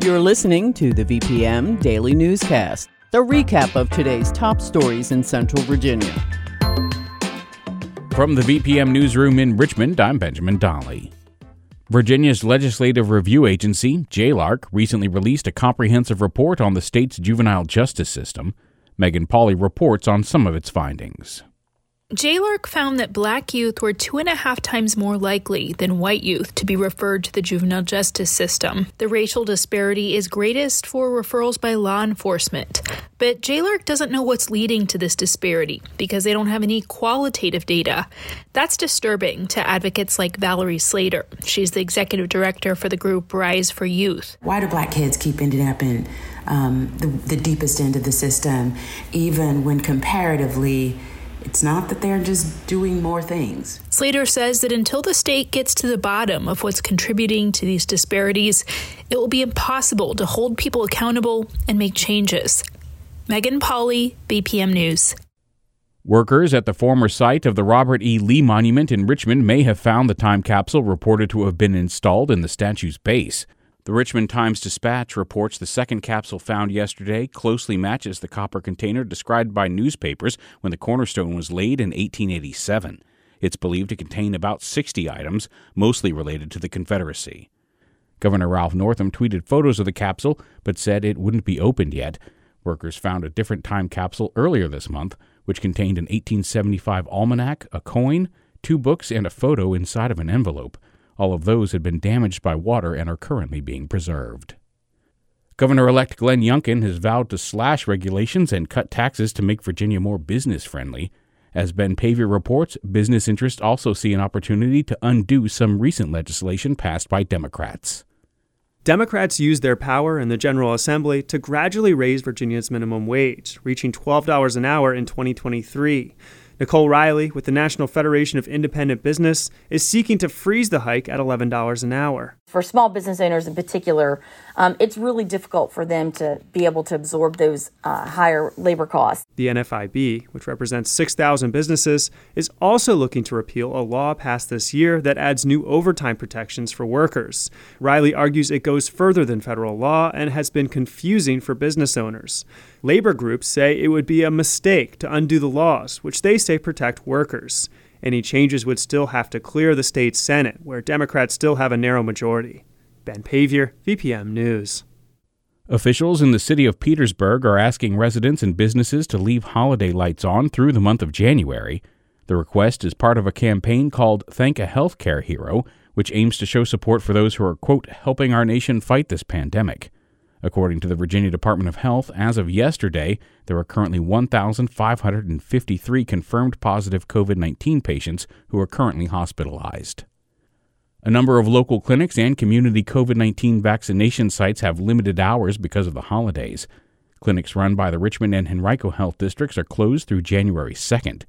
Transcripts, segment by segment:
You're listening to the VPM Daily Newscast, the recap of today's top stories in Central Virginia. From the VPM Newsroom in Richmond, I'm Benjamin Dolly. Virginia's Legislative Review Agency, JLARC, recently released a comprehensive report on the state's juvenile justice system. Megan Pauley reports on some of its findings. JLARC found that black youth were two and a half times more likely than white youth to be referred to the juvenile justice system. The racial disparity is greatest for referrals by law enforcement. But JLARC doesn't know what's leading to this disparity because they don't have any qualitative data. That's disturbing to advocates like Valerie Slater. She's the executive director for the group Rise for Youth. Why do black kids keep ending up in um, the, the deepest end of the system, even when comparatively, it's not that they're just doing more things. Slater says that until the state gets to the bottom of what's contributing to these disparities, it will be impossible to hold people accountable and make changes. Megan Pauley, VPM News. Workers at the former site of the Robert E. Lee Monument in Richmond may have found the time capsule reported to have been installed in the statue's base. The Richmond Times Dispatch reports the second capsule found yesterday closely matches the copper container described by newspapers when the cornerstone was laid in 1887. It's believed to contain about 60 items, mostly related to the Confederacy. Governor Ralph Northam tweeted photos of the capsule, but said it wouldn't be opened yet. Workers found a different time capsule earlier this month, which contained an 1875 almanac, a coin, two books, and a photo inside of an envelope. All of those had been damaged by water and are currently being preserved. Governor elect Glenn Youngkin has vowed to slash regulations and cut taxes to make Virginia more business friendly. As Ben Paviour reports, business interests also see an opportunity to undo some recent legislation passed by Democrats. Democrats used their power in the General Assembly to gradually raise Virginia's minimum wage, reaching $12 an hour in 2023. Nicole Riley, with the National Federation of Independent Business, is seeking to freeze the hike at $11 an hour. For small business owners in particular, um, it's really difficult for them to be able to absorb those uh, higher labor costs. The NFIB, which represents 6,000 businesses, is also looking to repeal a law passed this year that adds new overtime protections for workers. Riley argues it goes further than federal law and has been confusing for business owners. Labor groups say it would be a mistake to undo the laws, which they say protect workers. Any changes would still have to clear the state Senate, where Democrats still have a narrow majority. Ben Paviour, VPM News. Officials in the city of Petersburg are asking residents and businesses to leave holiday lights on through the month of January. The request is part of a campaign called Thank a Healthcare Hero, which aims to show support for those who are, quote, helping our nation fight this pandemic. According to the Virginia Department of Health, as of yesterday, there are currently 1,553 confirmed positive COVID 19 patients who are currently hospitalized. A number of local clinics and community COVID 19 vaccination sites have limited hours because of the holidays. Clinics run by the Richmond and Henrico Health Districts are closed through January 2nd.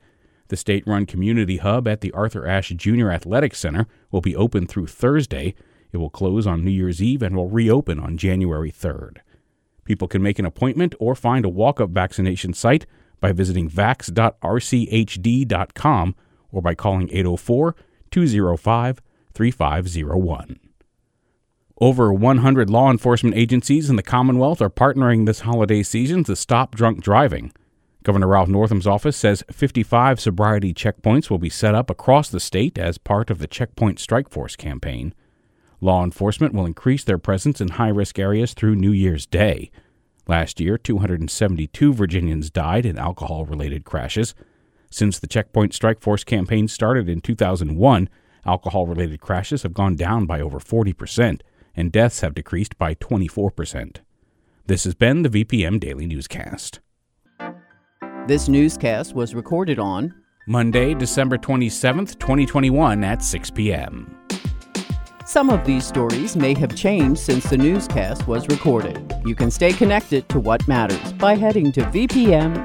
The state run community hub at the Arthur Ashe Jr. Athletic Center will be open through Thursday. It will close on New Year's Eve and will reopen on January 3rd. People can make an appointment or find a walk up vaccination site by visiting vax.rchd.com or by calling 804 205 3501. Over 100 law enforcement agencies in the Commonwealth are partnering this holiday season to stop drunk driving. Governor Ralph Northam's office says 55 sobriety checkpoints will be set up across the state as part of the Checkpoint Strike Force campaign. Law enforcement will increase their presence in high risk areas through New Year's Day. Last year, 272 Virginians died in alcohol related crashes. Since the Checkpoint Strike Force campaign started in 2001, alcohol related crashes have gone down by over 40%, and deaths have decreased by 24%. This has been the VPM Daily Newscast. This newscast was recorded on Monday, December 27th, 2021 at 6 p.m. Some of these stories may have changed since the newscast was recorded. You can stay connected to what matters by heading to vpm.org/news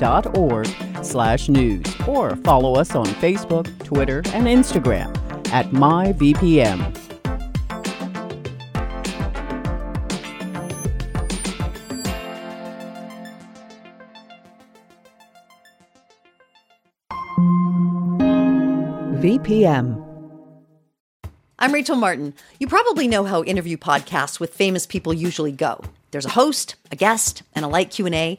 or follow us on Facebook, Twitter, and Instagram at myvpm. VPM. I'm Rachel Martin. You probably know how interview podcasts with famous people usually go. There's a host, a guest, and a light Q&A.